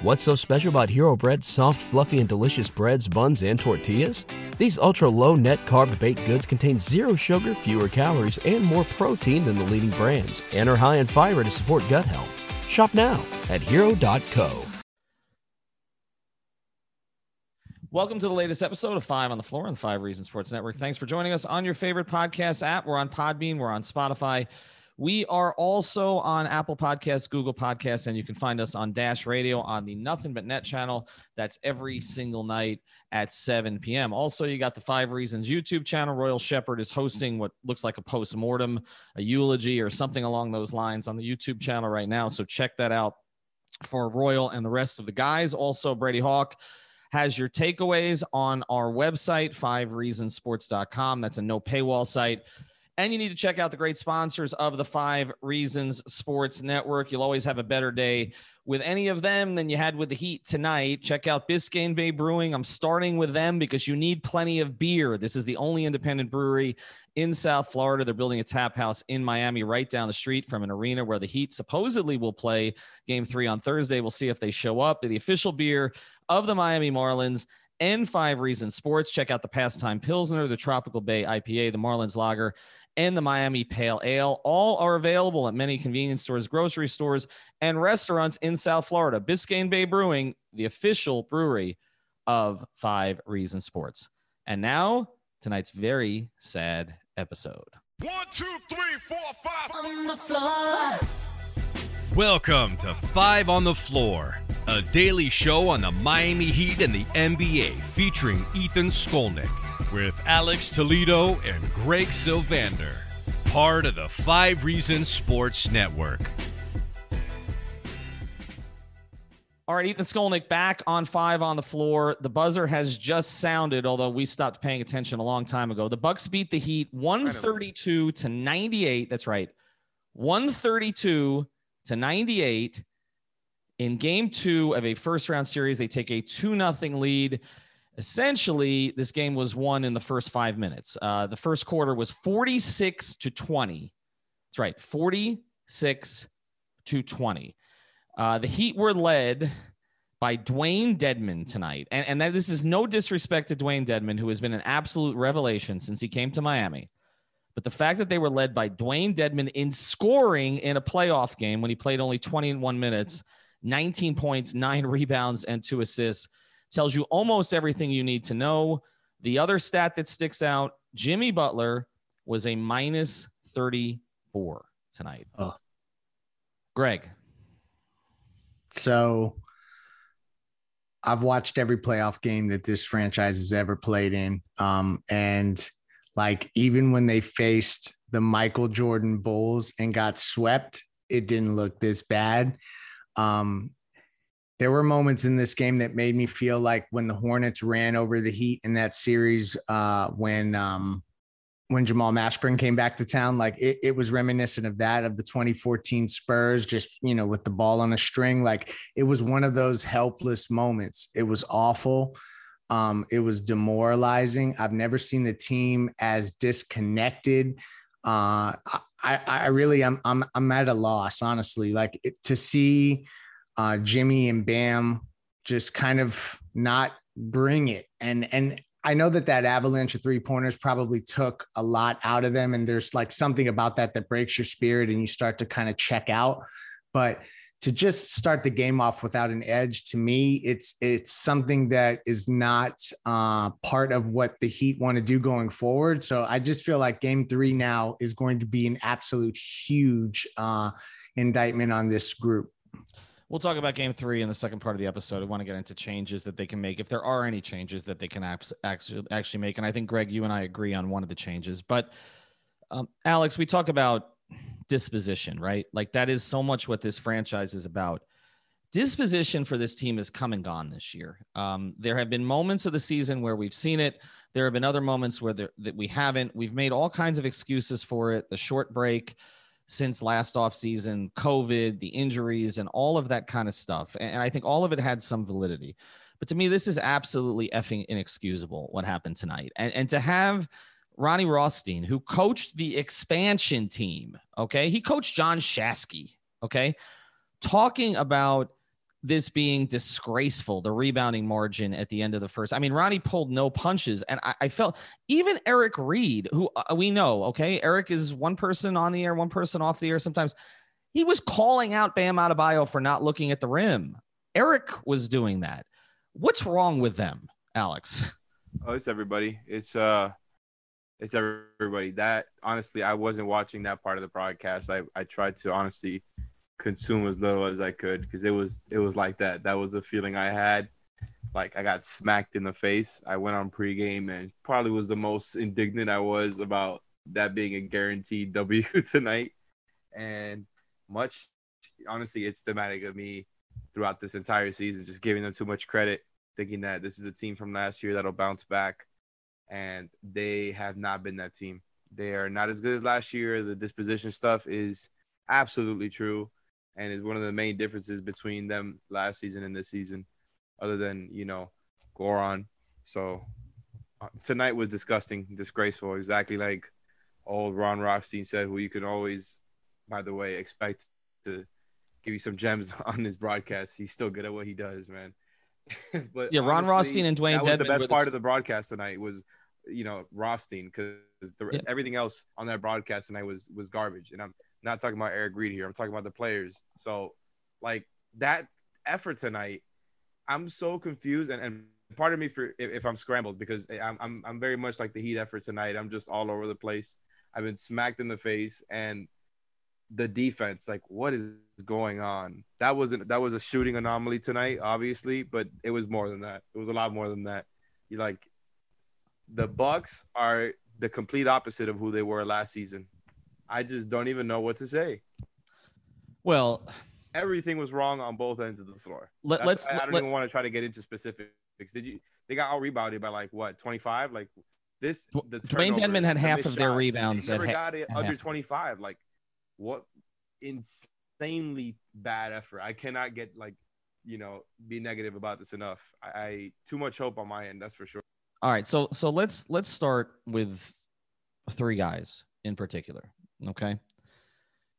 What's so special about Hero Bread's soft, fluffy, and delicious breads, buns, and tortillas? These ultra low net carb baked goods contain zero sugar, fewer calories, and more protein than the leading brands, and are high in fiber to support gut health. Shop now at hero.co. Welcome to the latest episode of Five on the Floor on the Five Reasons Sports Network. Thanks for joining us on your favorite podcast app. We're on Podbean, we're on Spotify. We are also on Apple Podcasts, Google Podcasts, and you can find us on Dash Radio on the Nothing But Net channel. That's every single night at 7 p.m. Also, you got the Five Reasons YouTube channel. Royal Shepherd is hosting what looks like a post mortem, a eulogy, or something along those lines on the YouTube channel right now. So check that out for Royal and the rest of the guys. Also, Brady Hawk has your takeaways on our website, fivereasonsports.com. That's a no paywall site. And you need to check out the great sponsors of the Five Reasons Sports Network. You'll always have a better day with any of them than you had with the Heat tonight. Check out Biscayne Bay Brewing. I'm starting with them because you need plenty of beer. This is the only independent brewery in South Florida. They're building a tap house in Miami right down the street from an arena where the Heat supposedly will play game three on Thursday. We'll see if they show up. The official beer of the Miami Marlins and Five Reasons Sports. Check out the Pastime Pilsner, the Tropical Bay IPA, the Marlins Lager and the Miami Pale Ale. All are available at many convenience stores, grocery stores, and restaurants in South Florida. Biscayne Bay Brewing, the official brewery of Five Reasons Sports. And now, tonight's very sad episode. One, two, three, four, five. On the floor. Welcome to Five on the Floor, a daily show on the Miami Heat and the NBA featuring Ethan Skolnick with Alex Toledo and Greg Sylvander, part of the Five Reasons Sports Network. All right, Ethan Skolnick back on five on the floor. The buzzer has just sounded, although we stopped paying attention a long time ago. The Bucks beat the Heat 132 to 98. That's right. 132 to 98 in game two of a first round series. They take a 2 nothing lead. Essentially, this game was won in the first five minutes. Uh, the first quarter was 46 to 20. That's right, 46 to 20. Uh, the Heat were led by Dewayne Dedmon tonight. And, and that, this is no disrespect to Dewayne Dedmon, who has been an absolute revelation since he came to Miami. But the fact that they were led by Dewayne Dedmon in scoring in a playoff game when he played only 21 minutes, 19 points, nine rebounds, and two assists tells you almost everything you need to know. The other stat that sticks out Jimmy Butler was a minus 34 tonight. Oh. Greg. So I've watched every playoff game that this franchise has ever played in. Um, and like even when they faced the Michael Jordan Bulls and got swept, it didn't look this bad. Um, there were moments in this game that made me feel like when the Hornets ran over the Heat in that series, uh, when um, when Jamal Mashburn came back to town, like it, it was reminiscent of that of the 2014 Spurs, just you know, with the ball on a string. Like it was one of those helpless moments. It was awful. Um, it was demoralizing. I've never seen the team as disconnected. Uh, I, I really, I'm, I'm, I'm at a loss, honestly. Like it, to see uh, Jimmy and Bam just kind of not bring it. And and I know that that avalanche of three pointers probably took a lot out of them, and there's like something about that that breaks your spirit, and you start to kind of check out. But to just start the game off without an edge, to me, it's it's something that is not uh, part of what the Heat want to do going forward. So I just feel like Game Three now is going to be an absolute huge uh, indictment on this group. We'll talk about game three in the second part of the episode. I want to get into changes that they can make, if there are any changes that they can actually actually make. And I think Greg, you and I agree on one of the changes. But um, Alex, we talk about disposition, right? Like that is so much what this franchise is about. disposition for this team has come and gone this year. Um, there have been moments of the season where we've seen it. There have been other moments where there, that we haven't. We've made all kinds of excuses for it. The short break since last off season, COVID, the injuries, and all of that kind of stuff. And I think all of it had some validity. But to me, this is absolutely effing inexcusable what happened tonight. And, and to have Ronnie Rothstein, who coached the expansion team, okay, he coached John Shasky, okay, talking about this being disgraceful, the rebounding margin at the end of the first. I mean, Ronnie pulled no punches. And I, I felt even Eric Reid, who uh, we know, okay, Eric is one person on the air, one person off the air sometimes. He was calling out Bam Adebayo for not looking at the rim. Eric was doing that. What's wrong with them, Alex? Oh, it's everybody. It's uh it's everybody. That honestly, I wasn't watching that part of the broadcast. I, I tried to honestly consume as little as I could because it was it was like that. That was the feeling I had. Like I got smacked in the face. I went on pregame and probably was the most indignant I was about that being a guaranteed W tonight. And much honestly, it's thematic of me throughout this entire season, just giving them too much credit, thinking that this is a team from last year that'll bounce back. And they have not been that team. They are not as good as last year. The disposition stuff is absolutely true and is one of the main differences between them last season and this season, other than you know Goran. So uh, tonight was disgusting, disgraceful, exactly like old Ron Rothstein said, who you can always, by the way, expect to give you some gems on his broadcast. He's still good at what he does, man. but yeah, Ron honestly, Rothstein and Dwayne That was the best part the... of the broadcast tonight was, you know, Rothstein because yeah. everything else on that broadcast tonight was was garbage, and I'm not talking about Eric Reid here. I'm talking about the players. So, like that effort tonight, I'm so confused, and, and part of me for if, if I'm scrambled because I'm, I'm I'm very much like the Heat effort tonight. I'm just all over the place. I've been smacked in the face, and the defense, like, what is going on? That wasn't that was a shooting anomaly tonight, obviously, but it was more than that. It was a lot more than that. You like the Bucks are the complete opposite of who they were last season. I just don't even know what to say. Well, everything was wrong on both ends of the floor. Let, us I, I don't let, even want to try to get into specifics. Did you? They got out rebounded by like what? Twenty five? Like this? The Dewayne Dedmon had half of their rebounds. They never got it under twenty five. Like what? Insanely bad effort. I cannot get like you know be negative about this enough. I, I too much hope on my end. That's for sure. All right, so so let's let's start with three guys in particular. Okay.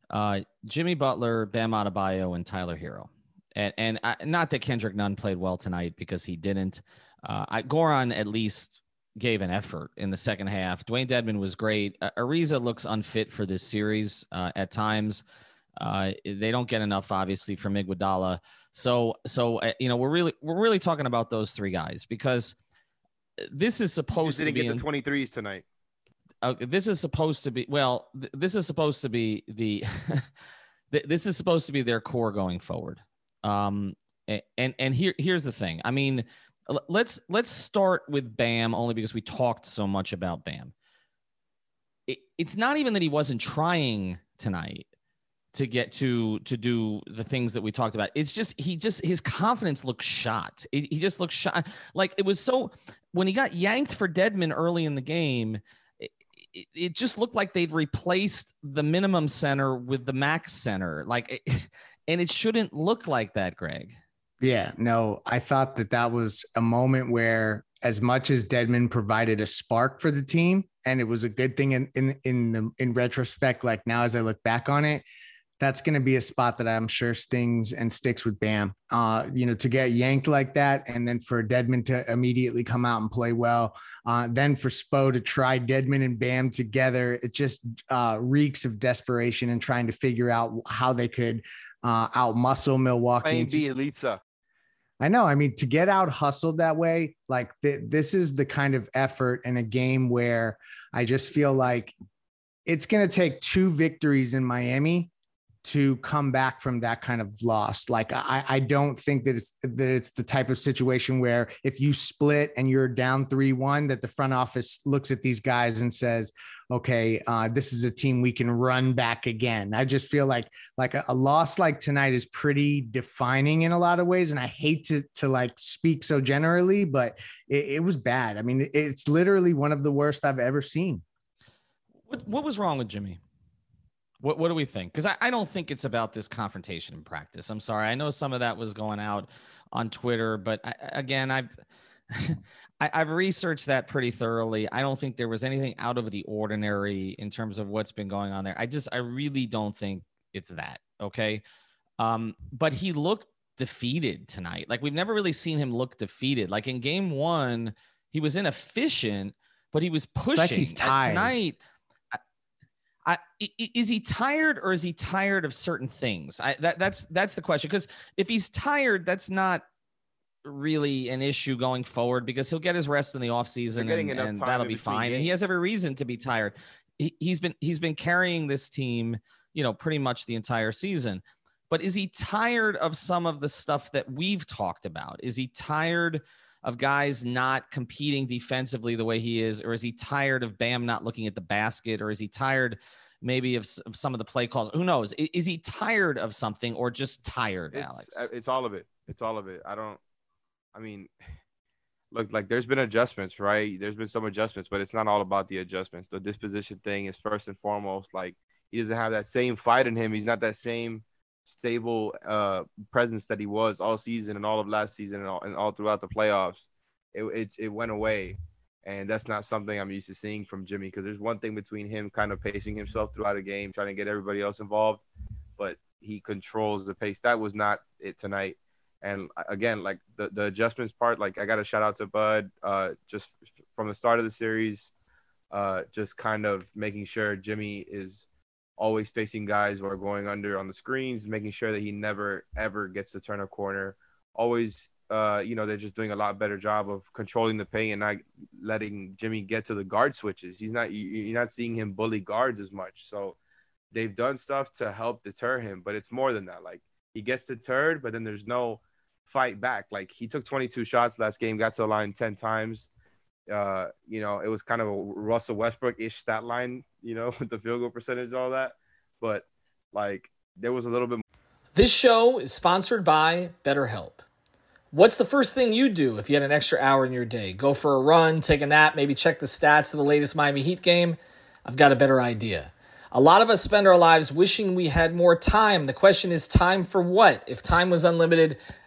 Uh, Jimmy Butler, Bam Adebayo, and Tyler Herro. And, and I, not that Kendrick Nunn played well tonight because he didn't. Uh, I, Goran at least gave an effort in the second half. Dewayne Dedmon was great. Uh, Ariza looks unfit for this series uh, at times. Uh, they don't get enough, obviously, from Iguodala. So, so uh, you know, we're really we're really talking about those three guys because this is supposed to be get the twenty threes tonight okay, this is supposed to be well th- this is supposed to be the this is supposed to be their core going forward. Um and and here here's the thing. I mean let's let's start with bam only because we talked so much about bam. It, it's not even that he wasn't trying tonight to get to to do the things that we talked about. It's just he just his confidence looked shot. He just looks shot like it was so when he got yanked for Dedmon early in the game it, it just looked like they'd replaced the minimum center with the max center. Like, and it shouldn't look like that, Greg. Yeah, no, I thought that that was a moment where, as much as Dedmon provided a spark for the team, and it was a good thing in in in the, in retrospect. Like now, as I look back on it, that's going to be a spot that I'm sure stings and sticks with Bam. Uh, you know, to get yanked like that, and then for Dedmon to immediately come out and play well, uh, then for Spo to try Dedmon and Bam together, it just uh, reeks of desperation and trying to figure out how they could uh, out muscle Milwaukee. I know. I mean, to get out hustled that way, like th- this is the kind of effort in a game where I just feel like it's going to take two victories in Miami to come back from that kind of loss. Like I, I don't think that it's that it's the type of situation where if you split and you're down three one, that the front office looks at these guys and says, okay, uh, this is a team we can run back again. I just feel like like a, a, loss like tonight is pretty defining in a lot of ways, and I hate to to like speak so generally, but it, it was bad. I mean, it's literally one of the worst I've ever seen. What what was wrong with Jimmy? What what do we think? Because I, I don't think it's about this confrontation in practice. I'm sorry. I know some of that was going out on Twitter, but I, again, I've I, have researched that pretty thoroughly. I don't think there was anything out of the ordinary in terms of what's been going on there. I just, I really don't think it's that. Okay. Um, but he looked defeated tonight. Like we've never really seen him look defeated. Like in game one, he was inefficient, but he was pushing. Like he's tired. Tonight, I, is he tired or is he tired of certain things? I, that, that's that's the question. Because if he's tired, that's not really an issue going forward because he'll get his rest in the offseason and, and that'll be fine. Games. And he has every reason to be tired. He, he's been he's been carrying this team, you know, pretty much the entire season. But is he tired of some of the stuff that we've talked about? Is he tired of guys not competing defensively the way he is, or is he tired of Bam not looking at the basket, or is he tired? maybe of, of, some of the play calls. Who knows? Is, is, he tired of something or just tired, it's, Alex? Uh, it's all of it. It's all of it. I don't. I mean, look, like there's been adjustments, right? There's been some adjustments, but it's not all about the adjustments. The disposition thing is first and foremost. Like he doesn't have that same fight in him. He's not that same stable uh presence that he was all season and all of last season and all, and all throughout the playoffs. It, it it went away, and that's not something I'm used to seeing from Jimmy. Because there's one thing between him kind of pacing himself throughout a game, trying to get everybody else involved, but he controls the pace. That was not it tonight. And again, like the, the adjustments part, like I got to shout out to Bud, uh, just from the start of the series, uh, just kind of making sure Jimmy is always facing guys who are going under on the screens, making sure that he never ever gets to turn a corner. Always, uh, you know, they're just doing a lot better job of controlling the paint and not letting Jimmy get to the guard switches. He's not, you're not seeing him bully guards as much. So they've done stuff to help deter him, but it's more than that. Like he gets deterred, but then there's no fight back. Like he took 22 shots last game, got to the line 10 times. Uh, you know, it was kind of a Russell Westbrook ish stat line, you know, with the field goal percentage, all that. But like there was a little bit. This show is sponsored by BetterHelp. What's the first thing you do if you had an extra hour in your day? Go for a run, take a nap, maybe check the stats of the latest Miami Heat game? I've got a better idea. A lot of us spend our lives wishing we had more time. The question is, time for what? If time was unlimited,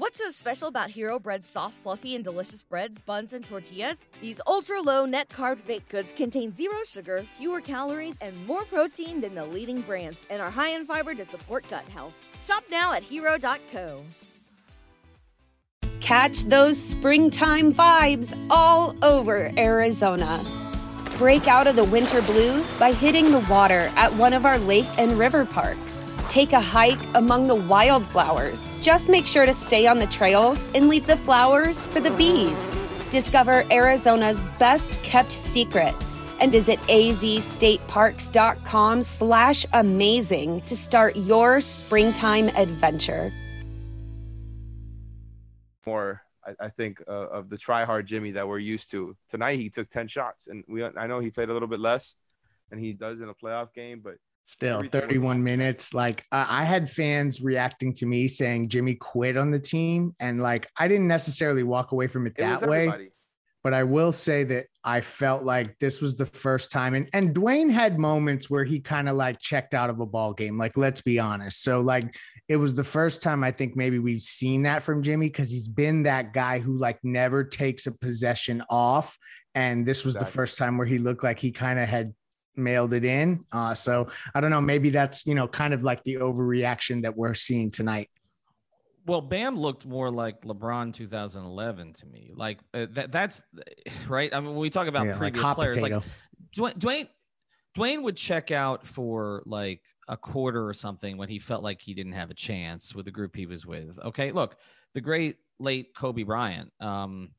What's so special about Hero Bread's soft, fluffy, and delicious breads, buns, and tortillas? These ultra-low net-carb baked goods contain zero sugar, fewer calories, and more protein than the leading brands, and are high in fiber to support gut health. Shop now at hero.co. Catch those springtime vibes all over Arizona. Break out of the winter blues by hitting the water at one of our lake and river parks. Take a hike among the wildflowers. Just make sure to stay on the trails and leave the flowers for the bees. Discover Arizona's best kept secret and visit azstateparks.com slash amazing to start your springtime adventure more, I, I think, uh, of the try hard Jimmy that we're used to. Tonight he took ten shots, and we I know he played a little bit less than he does in a playoff game, but still 31 minutes. Like I had fans reacting to me saying Jimmy quit on the team, and like I didn't necessarily walk away from it, it that way. but I will say that I felt like this was the first time, and and Dwyane had moments where he kind of like checked out of a ball game. Like, let's be honest. So like, it was the first time I think maybe we've seen that from Jimmy because he's been that guy who like never takes a possession off, and this was exactly. the first time where he looked like he kind of had mailed it in. Uh, so I don't know. Maybe that's you know kind of like the overreaction that we're seeing tonight. Well, Bam looked more like LeBron 2011 to me. Like uh, that, that's right. I mean, when we talk about yeah, previous like players, potato. like Dwyane, Dwyane would check out for like a quarter or something when he felt like he didn't have a chance with the group he was with. Okay, look, the great late Kobe Bryant. Um,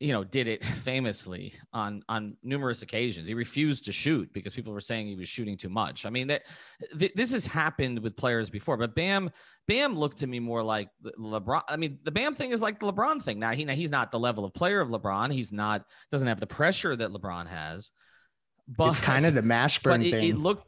you know, did it famously on on numerous occasions. He refused to shoot because people were saying he was shooting too much. I mean, that th- this has happened with players before, but Bam Bam looked to me more like LeBron. I mean, the Bam thing is like the LeBron thing. Now he now he's not the level of player of LeBron. He's not doesn't have the pressure that LeBron has. But it's kind of the Mashburn it, thing. It looked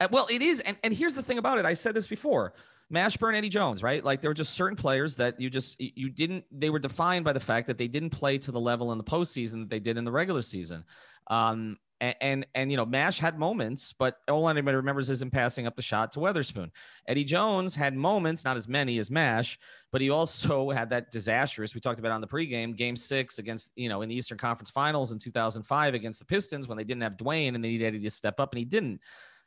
uh, well, it is, and and here's the thing about it. I said this before. Mashburn, Eddie Jones, right? Like there were just certain players that you just you didn't. They were defined by the fact that they didn't play to the level in the postseason that they did in the regular season. Um, and, and, and you know Mash had moments, but all anybody remembers is him passing up the shot to Weatherspoon. Eddie Jones had moments, not as many as Mash, but he also had that disastrous we talked about on the pregame game six against you know in the Eastern Conference Finals in 2005 against the Pistons when they didn't have Dwyane and they needed Eddie to step up and he didn't.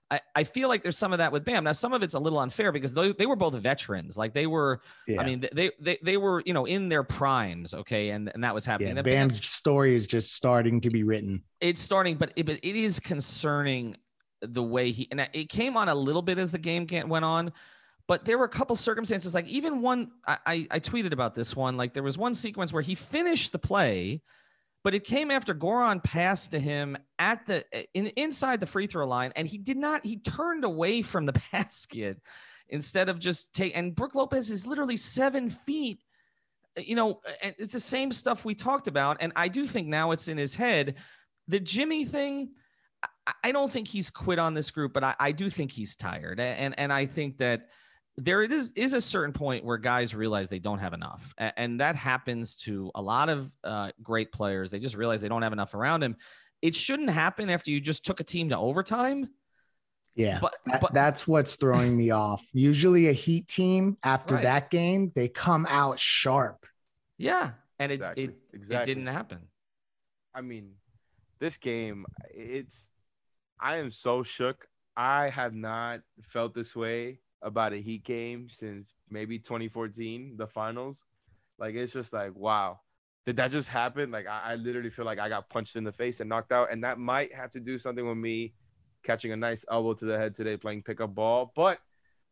I, I feel like there's some of that with Bam. Now, some of it's a little unfair because they, they were both veterans. Like they were, yeah. I mean, they, they they were, you know, in their primes. Okay, and and that was happening. Yeah, Bam's Bam, story is just starting to be written. It's starting, but it, but it is concerning the way he and it came on a little bit as the game went on. But there were a couple circumstances, like even one I, I, I tweeted about this one. Like there was one sequence where he finished the play but it came after Goran passed to him at the in, inside the free throw line, and he did not. He turned away from the basket instead of just take. And Brook Lopez is literally seven feet. Uh, you know, and it's the same stuff we talked about, and I do think now it's in his head. The Jimmy thing. I don't think he's quit on this group, but I, I do think he's tired, and and I think that there is is a certain point where guys realize they don't have enough, and that happens to a lot of uh, great players. They just realize they don't have enough around him. It shouldn't happen after you just took a team to overtime. Yeah, but, but that's what's throwing me off. Usually, a Heat team after right. that game they come out sharp. Yeah, and it exactly. it, exactly. it didn't happen. I mean, this game, it's I am so shook. I have not felt this way about a Heat game since maybe 2014, the finals. Like it's just like, wow, did that just happen? Like I, I, literally feel like I got punched in the face and knocked out, and that might have to do something with me catching a nice elbow to the head today playing pickup ball. But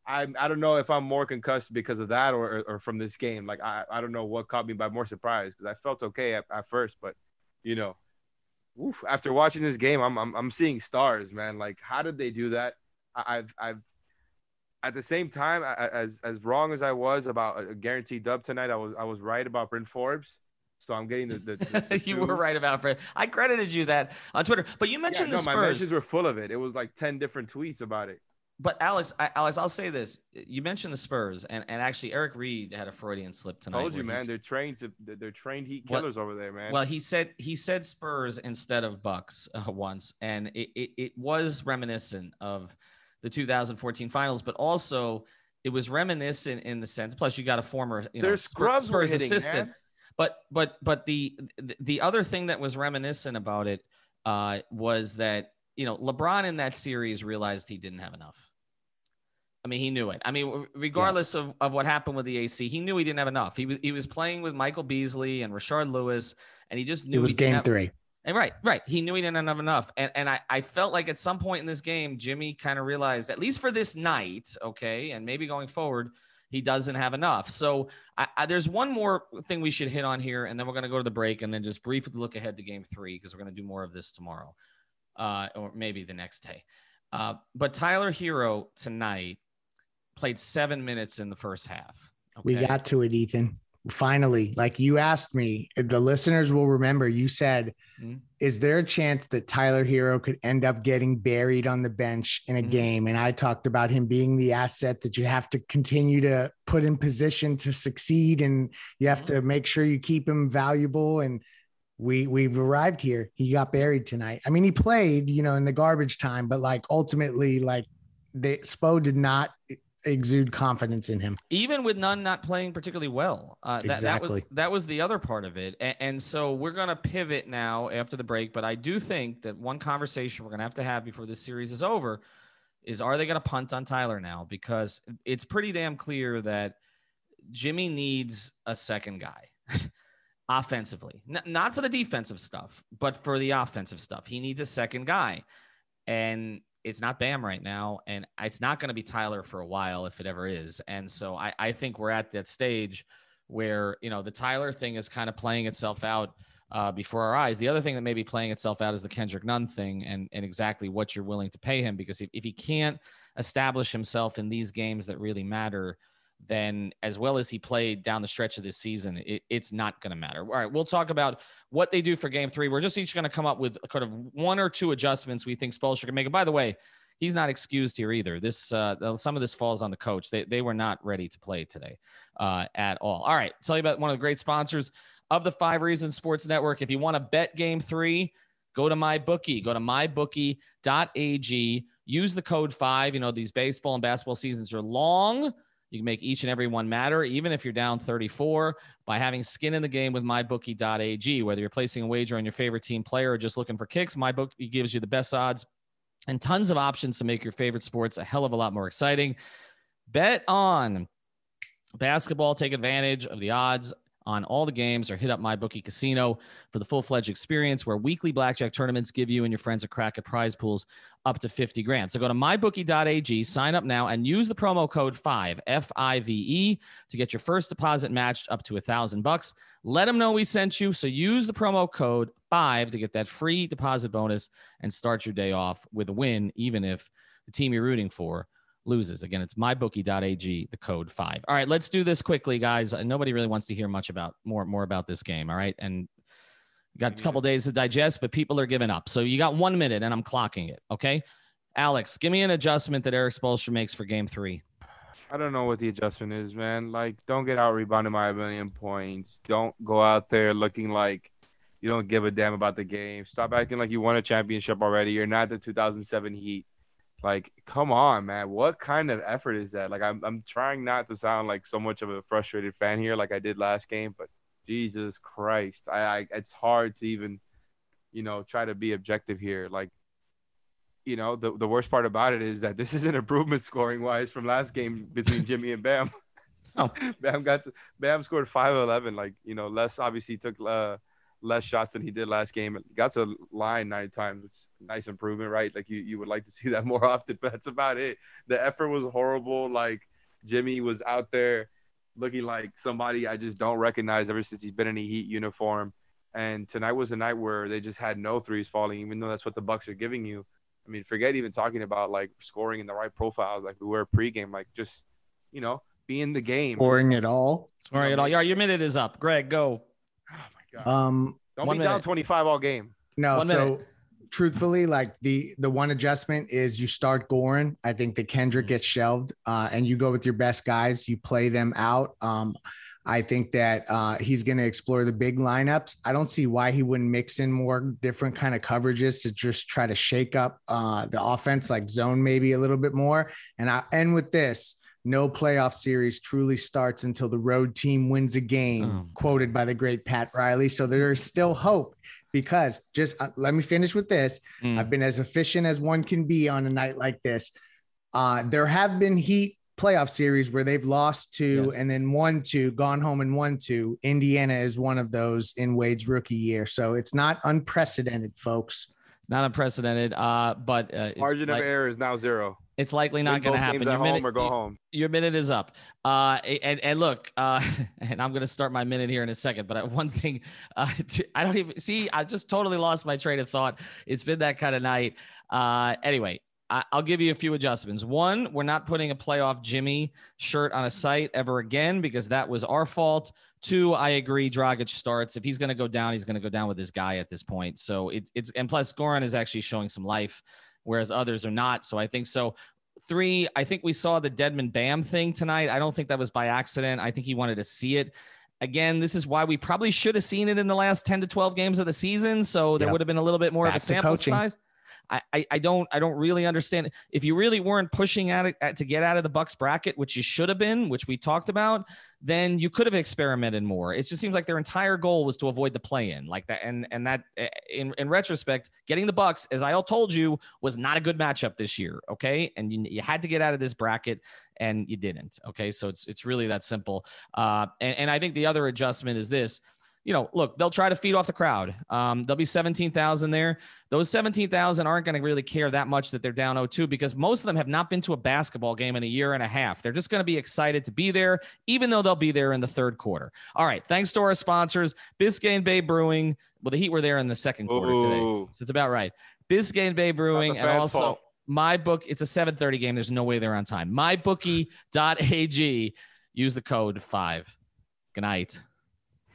I I don't know if I'm more concussed because of that or or from this game. Like I I don't know what caught me by more surprise because I felt okay at, at first, but you know. Oof, after watching this game, I'm, I'm I'm seeing stars, man. Like, how did they do that? I've I've at the same time, as as wrong as I was about a guaranteed dub tonight, I was I was right about Bryn Forbes. So I'm getting the. the, the, the you were right about Brent. I credited you that on Twitter, but you mentioned yeah, no, the Spurs. my mentions were full of it. It was like ten different tweets about it. But Alex, I, Alex, I'll say this: you mentioned the Spurs, and, and actually Eric Reid had a Freudian slip tonight. I told you, man. They're trained to they're trained heat killers over there, man. Well, he said he said Spurs instead of Bucks uh, once, and it, it it was reminiscent of the 2014 finals, but also it was reminiscent in the sense. Plus, you got a former, you know, scrubs Spurs hitting, assistant. Man. But but but the the other thing that was reminiscent about it uh, was that you know LeBron in that series realized he didn't have enough. I mean, he knew it. I mean, regardless yeah. of, of what happened with the AC, he knew he didn't have enough. He was he was playing with Michael Beasley and Rashard Lewis, and he just knew it was game have, three. And right, right. He knew he didn't have enough. And and I, I felt like at some point in this game, Jimmy kind of realized, at least for this night, okay, and maybe going forward, he doesn't have enough. So I, I, there's one more thing we should hit on here, and then we're going to go to the break and then just briefly look ahead to game three because we're going to do more of this tomorrow, uh, or maybe the next day. Uh, but Tyler Herro tonight played seven minutes in the first half. Okay? We got to it, Ethan. Finally, like you asked me, the listeners will remember you said, Mhm. is there a chance that Tyler Herro could end up getting buried on the bench in a Mhm. game? And I talked about him being the asset that you have to continue to put in position to succeed and you have to make sure you keep him valuable. And we we've arrived here. He got buried tonight. I mean, he played, you know, in the garbage time, but like ultimately, like the Spo did not exude confidence in him. even with Nunn not playing particularly well. Uh, that, that was Exactly. that was the other part of it, and, and so we're gonna pivot now after the break. But I do think that one conversation we're gonna have to have before this series is over is: Are they gonna punt on Tyler now? Because it's pretty damn clear that Jimmy needs a second guy. offensively N- not for the defensive stuff but for the offensive stuff he needs a second guy and it's not Bam right now, and it's not going to be Tyler for a while if it ever is. And so I, I think we're at that stage where you know the Tyler thing is kind of playing itself out uh, before our eyes. The other thing that may be playing itself out is the Kendrick Nunn thing, and and exactly what you're willing to pay him because if, if he can't establish himself in these games that really matter. Then, as well as he played down the stretch of this season, it, it's not going to matter. All right, we'll talk about what they do for game three. We're just each going to come up with kind of one or two adjustments we think Spoelstra can make. And by the way, he's not excused here either. This uh, some of this falls on the coach. They they were not ready to play today uh, at all. All right, tell you about one of the great sponsors of the Five Reasons Sports Network. If you want to bet Game Three, go to my bookie. Go to mybookie.ag. Use the code five. You know these baseball and basketball seasons are long. You can make each and every one matter, even if you're down 34, by having skin in the game with mybookie.ag. Whether you're placing a wager on your favorite team player or just looking for kicks, MyBookie gives you the best odds and tons of options to make your favorite sports a hell of a lot more exciting. Bet on basketball, take advantage of the odds on all the games or hit up my bookie casino for the full-fledged experience where weekly blackjack tournaments give you and your friends a crack at prize pools up to 50 grand. So go to mybookie.ag, sign up now and use the promo code 5 F-I-V-E to get your first deposit matched up to a thousand bucks. Let them know we sent you. So use the promo code 5 to get that free deposit bonus and start your day off with a win, even if the team you're rooting for loses. Again, it's mybookie.ag, the code five. All right, let's do this quickly, guys. Uh, Nobody really wants to hear much about more more about this game. All right, and got a couple days to digest, but people are giving up. So you got one minute, and I'm clocking it. Okay, Alex, give me an adjustment that Erik Spoelstra makes for Game Three. I don't know what the adjustment is, man. Like, don't get out rebounded by a million points. Don't go out there looking like you don't give a damn about the game. Stop acting like you won a championship already. You're not the 2007 Heat. Like, come on, man. What kind of effort is that? Like, I'm I'm trying not to sound like so much of a frustrated fan here, like I did last game, but Jesus Christ, I, I it's hard to even, you know, try to be objective here. Like, you know, the the worst part about it is that this is an improvement scoring wise from last game between Jimmy and Bam. Oh. Bam got to, Bam scored five eleven. Like, you know, less obviously took uh less shots than he did last game. Got to line nine times. It's a nice improvement, right? Like you, you would like to see that more often, but that's about it. The effort was horrible. Like Jimmy was out there looking like somebody I just don't recognize ever since he's been in a Heat uniform. And tonight was a night where they just had no threes falling, even though that's what the Bucks are giving you. I mean, forget even talking about like scoring in the right profiles, like we were pregame, like just you know, be in the game. Scoring it all. Sorry, at all. Yeah, your minute is up. Greg, go. My god! Um, Don't one be down 25 all game. No, One so minute. truthfully, like the the one adjustment is you start Goran. I think that Kendrick Mhm. gets shelved, uh, and you go with your best guys. You play them out. Um, I think that uh, he's going to explore the big lineups. I don't see why he wouldn't mix in more different kind of coverages to just try to shake up uh, the offense, like zone maybe a little bit more. And I end with this. No playoff series truly starts until the road team wins a game, Oh. quoted by the great Pat Riley. So there is still hope because just uh, let me finish with this. Mm. I've been as efficient as one can be on a night like this. Uh, there have been Heat playoff series where they've lost two Yes. and then won two, gone home and won two. Indiana is one of those in Wade's rookie year. So it's not unprecedented, folks. It's not unprecedented, uh, but uh, Margin like- of error is now zero. It's likely not going to happen. Your home minute- or go home. your minute is up. Uh, and, and look, uh, and I'm going to start my minute here in a second. But one thing, uh, I don't even see. I just totally lost my train of thought. It's been that kind of night. Uh, anyway, I, I'll give you a few adjustments. One, we're not putting a playoff Jimmy shirt on a site ever again because that was our fault. Two, I agree. Dragic starts. If he's going to go down, he's going to go down with his guy at this point. So it, it's and plus Goran is actually showing some life, whereas others are not. So I think so. Three, I think we saw the Dedmon Bam thing tonight. I don't think that was by accident. I think he wanted to see it. Again, this is why we probably should have seen it in the last 10 to 12 games of the season. So there Yep. would have been a little bit more Back of a sample size. I, I, I don't I don't really understand if you really weren't pushing at it at, to get out of the Bucks bracket, which you should have been, which we talked about, then you could have experimented more. It just seems like their entire goal was to avoid the play-in, like that, and and that eh, in in retrospect, getting the Bucks, as I all told you, was not a good matchup this year. Okay, and you, you had to get out of this bracket, and you didn't. Okay, so it's it's really that simple. Uh, and, and I think the other adjustment is this you know, look, they'll try to feed off the crowd. Um, there'll be 17,000 there. Those 17,000 aren't going to really care that much that they're down 0-2 because most of them have not been to a basketball game in a year and a half. They're just going to be excited to be there, even though they'll be there in the third quarter. All right. Thanks to our sponsors, Biscayne Bay Brewing. Well, the Heat were there in the second quarter today. So it's about right. Biscayne Bay Brewing and also fault. my book. It's a 7:30 game. There's no way they're on time. Mybookie.ag. Use the code five. Good night.